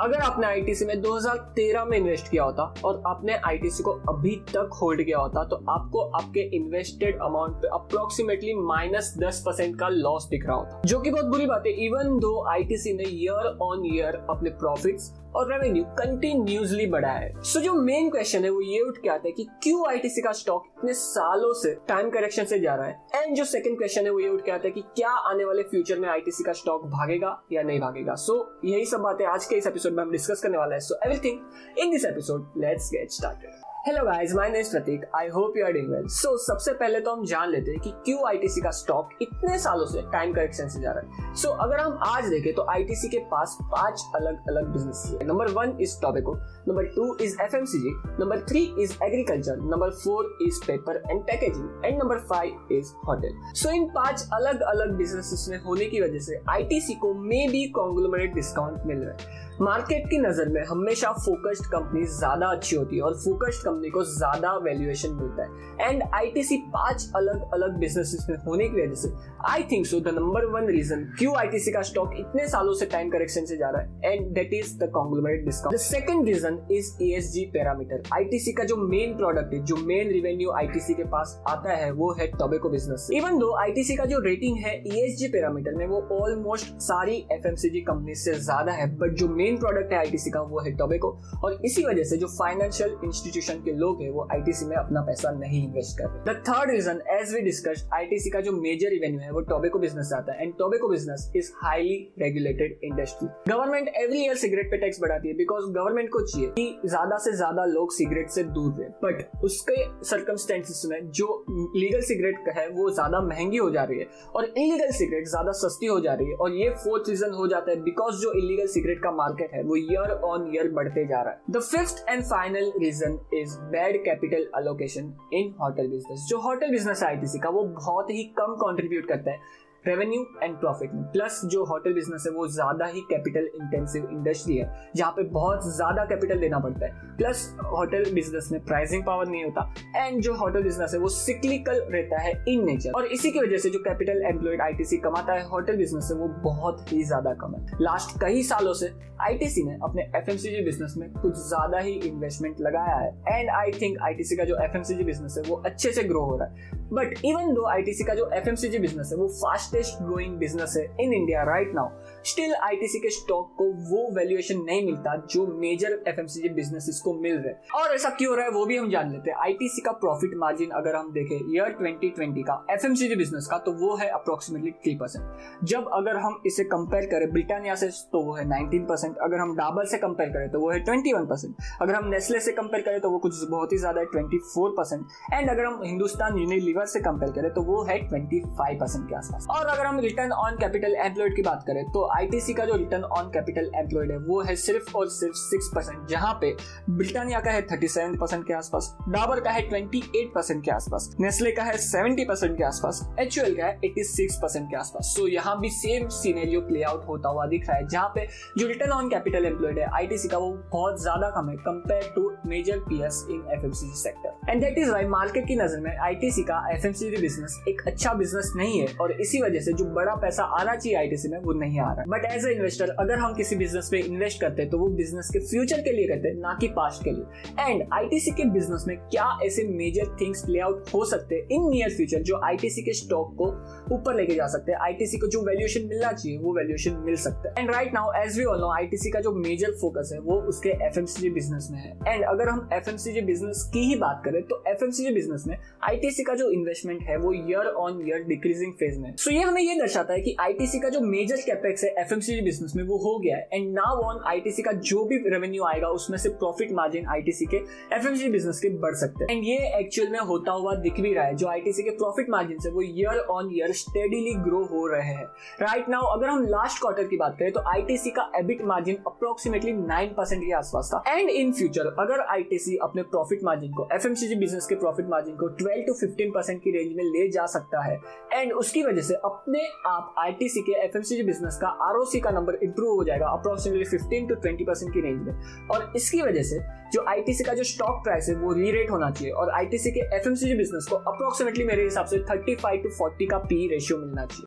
अगर आपने आईटीसी में 2013 में इन्वेस्ट किया होता और आपने आईटीसी को अभी तक होल्ड किया होता तो आपको आपके इन्वेस्टेड अमाउंट पे अप्रोक्सीमेटली माइनस दस परसेंट का लॉस दिख रहा होता। जो कि बहुत बुरी बात है इवन दो आईटीसी ने ईयर ऑन ईयर अपने प्रॉफिट्स और रेवेन्यू कंटिन्यूसली बढ़ा है। सो so, जो मेन क्वेश्चन है वो ये उठ के आता है कि क्यों आईटीसी का स्टॉक इतने सालों से टाइम करेक्शन से जा रहा है? एंड जो सेकंड क्वेश्चन है वो ये उठ के आता है कि क्या आने वाले फ्यूचर में आईटीसी का स्टॉक भागेगा या नहीं भागेगा? सो so, यही सब बातें आज के इस एपिसोड में हम डिस्कस करने वाला है। So everything in this episode let's get started hello guys my name is Prateek I hope you are doing well so सबसे पहले तो हम जान लेते हैं कि क्यों आईटीसी का स्टॉक इतने सालों से टाइम करेक्शन से जा रहा है। सो so, अगर हम आज देखें तो आईटीसी के पास पाँच अलग अलग बिज़नेस है number one is tobacco number two is FMCG number three is agriculture number four is paper and packaging and number five is hotel so इन पाँच अलग अलग बिज़नेस में होने की वजह से आईटीसी को मे बी कॉन्ग्लोमरेट डिस्काउंट मिल रहा है। मार्केट की नज़र में हमेशा फोकस्ड कंपनी ज़्यादा अच्छी होती है और फोकस्ड कंपनी को ज़्यादा वैल्यूएशन मिलता है। एंड आईटीसी पाँच अलग अलग बिजनेसेस में होने की वजह से I think so the number one reason क्यों आईटीसी का स्टॉक इतने सालों से टाइम करेक्शन से जा रहा है and that is the conglomerate discount the second reason is ESG parameter ITC का जो मेन प्रोडक्ट है, जो मेन रिवेन्यू आईटीसी के पास आता है, वो है tobacco business even though ITC का जो रेटिंग है ईएसजी पैरामीटर में, वो ऑलमोस्ट सारी एफएमसीजी कंपनी से ज़्यादा है बट जो मेन मेन प्रोडक्ट है आईटीसी का, वो है टोबेको और इसी वजह से जो फाइनेंशियल इंस्टीट्यूशन के लोग हैं, वो आईटीसी में अपना पैसा नहीं इन्वेस्ट कर रहे। The third reason as we discussed ITC का जो मेजर रिवेन्यू है, वो टोबेको बिज़नेस आता है। And tobacco business is highly regulated industry government every year cigarette पे टैक्स बढ़ाती है बिकॉज़ गवर्नमेंट को चाहिए कि ज़्यादा से ज़्यादा लोग सिगरेट से दूर रहे। बट उसके सर्कमस्टेंसेस में जो लीगल सिगरेट है, वो ज़्यादा महँगी हो जा रही है। और इलीगल सिगरेट ज़्यादा सस्ती हो जा रही है। और ये फोर्थ रीजन हो जाता है बिकॉज़ जो इलीगल सिगरेट का मार्केट मार्केट है, वो ईयर ऑन ईयर बढ़ते जा रहा है। The fifth and final reason is bad capital allocation in hotel business जो होटल बिज़नेस आईटीसी का, वो बहुत ही कम कॉन्ट्रीब्यूट करता है। रेवेन्यू एंड प्रॉफिट में प्लस जो होटल बिज़नेस है, वो ज़्यादा ही कैपिटल इंटेंसिव इंडस्ट्री है, जहाँ पे बहुत ज़्यादा कैपिटल देना पड़ता है। प्लस होटल बिज़नेस में प्राइसिंग पावर नहीं होता एंड जो होटल बिज़नेस है, वो सिक्लिकल रहता है इन नेचर और इसी की वजह से जो कैपिटल एम्प्लॉयड आईटीसी कमाता है होटल बिज़नेस से वो बहुत ही ज़्यादा कम है। लास्ट कई सालों से आईटीसी ने अपने एफ़ बिज़नेस में कुछ ज़्यादा ही इन्वेस्टमेंट लगाया है। एंड आई थिंक आईटीसी का जो एफएमसीजी बिज़नेस है, वो अच्छे से ग्रो हो रहा है। बट इवन दो आईटीसी का जो एफएमसीजी बिज़नेस है, वो फास्टेस्ट ग्रोइंग बिज़नेस है in India right now still ITC के स्टॉक को वो वैल्यूएशन नहीं मिलता जो मेजर एफ़ बिज़नेस को मिल रहे हैं। और ऐसा क्यों रहा है वो भी हम जान लेते हैं। आईटीसी का प्रॉफिट मार्जिन अगर हम देखें ईयर 2020 का एफ़ बिज़नेस का तो वो है अप्रोक्सीमेटली थ्री परसेंट जब अगर हम इसे कंपेयर करें ब्रिटानिया से तो वो है नाइनटीन परसेंट अगर हम डाबर से कंपेयर करें तो वो है ट्वेंटी वन परसेंट अगर हम नेस्ले से कंपेयर करें तो वो कुछ बहुत ही ज़्यादा है ट्वेंटी फोर परसेंट एंड अगर हम हिंदुस्तान यूनिलीवर से कंपेयर करें तो वो है ट्वेंटी फाइव परसेंट के आसपास। और अगर हम रिटर्न ऑन कैपिटल एम्प्लॉयड की बात करें तो आईटीसी का जो रिटर्न ऑन कैपिटल एम्प्लॉयड है, वो है सिर्फ़ और सिर्फ़ सिक्स परसेंट जहाँ पे ब्रिटानिया का है थर्टी सेवन परसेंट के आसपास, डाबर का है ट्वेंटी एट परसेंट के आसपास, नेस्ले का है सेवेंटी परसेंट के आसपास एच का है एट्टी सिक्स परसेंट के आसपास। सो यहाँ भी सेम सीनेरियो प्ले आउट होता हुआ दिख रहा है, जहाँ पे जो रिटर्न ऑन कैपिटल एम्प्लॉयड है आईटीसी का वो बहुत ज़्यादा कम है compare to major peers in FMCG sector and that is why market की नज़र में आईटीसी का एफएमसीजी बिज़नेस एक अच्छा बिज़नेस नहीं है और इसी वजह से जो बड़ा पैसा आना चाहिए आईटीसी में, वो नहीं आ रहा। बट एज ए इन्वेस्टर अगर हम किसी बिज़नेस में इन्वेस्ट करते हैं तो वो बिज़नेस के फ्यूचर के लिए करते हैं, ना कि पास्ट के लिए। एंड आईटीसी के बिज़नेस में क्या ऐसे मेजर थिंग्स प्ले आउट हो सकते हैं इन नियर फ्यूचर जो आईटीसी के स्टॉक को ऊपर लेके जा सकते हैं? आईटीसी को जो वैल्यूएशन मिलना चाहिए, वो वैल्यूएशन मिल सकता है। And right now as we all know ITC का जो मेजर फोकस है, वो उसके एफ़ बिज़नेस में है। एंड अगर हम एफ़ बिज़नेस की ही बात करें तो एफ़ बिज़नेस में आईटीसी का जो इन्वेस्टमेंट है, वो year on year decreasing phase में सो so, ये हमें ये दर्शाता है कि आईटीसी का जो मेजर कैपेक्स है एफएमसीजी बिज़नेस में, वो हो गया है। एंड नाउ ऑन आईटीसी का जो भी रेवेन्यू आएगा, उसमें से प्रॉफिट मार्जिन आईटीसी के एफएमसीजी बिज़नेस के बढ़ सकते हैं। एंड ये एक्चुअल में होता हुआ दिख भी रहा है, जो आईटीसी के प्रॉफिट मार्जिन है वो year on year steadily grow हो रहे हैं। राइट नाउ अगर हम लास्ट क्वार्टर की बात करें तो आईटीसी का EBIT margin approximately nine percent के आसपास था। एंड इन फ्यूचर अगर आईटीसी अपने प्रॉफिट मार्जिन को एफ़ बिज़नेस के प्रॉफिट मार्जिन को ट्वेल्व टू फिफ्टीन परसेंट की रेंज में ले जा सकता है। एंड उसकी वजह से अपने आप आईटीसी के एफएमसीजी बिज़नेस का आरओसी का नंबर इंप्रूव हो जाएगा approximately fifteen to twenty percent की रेंज में। और इसकी वजह से जो आईटीसी का जो स्टॉक प्राइस है, वो रीरेट होना चाहिए और आईटीसी के एफएमसीजी बिज़नेस को अप्रोक्सीमेटली मेरे हिसाब से थर्टी फाइव टू फोर्टी का पी रेशियो मिलना चाहिए।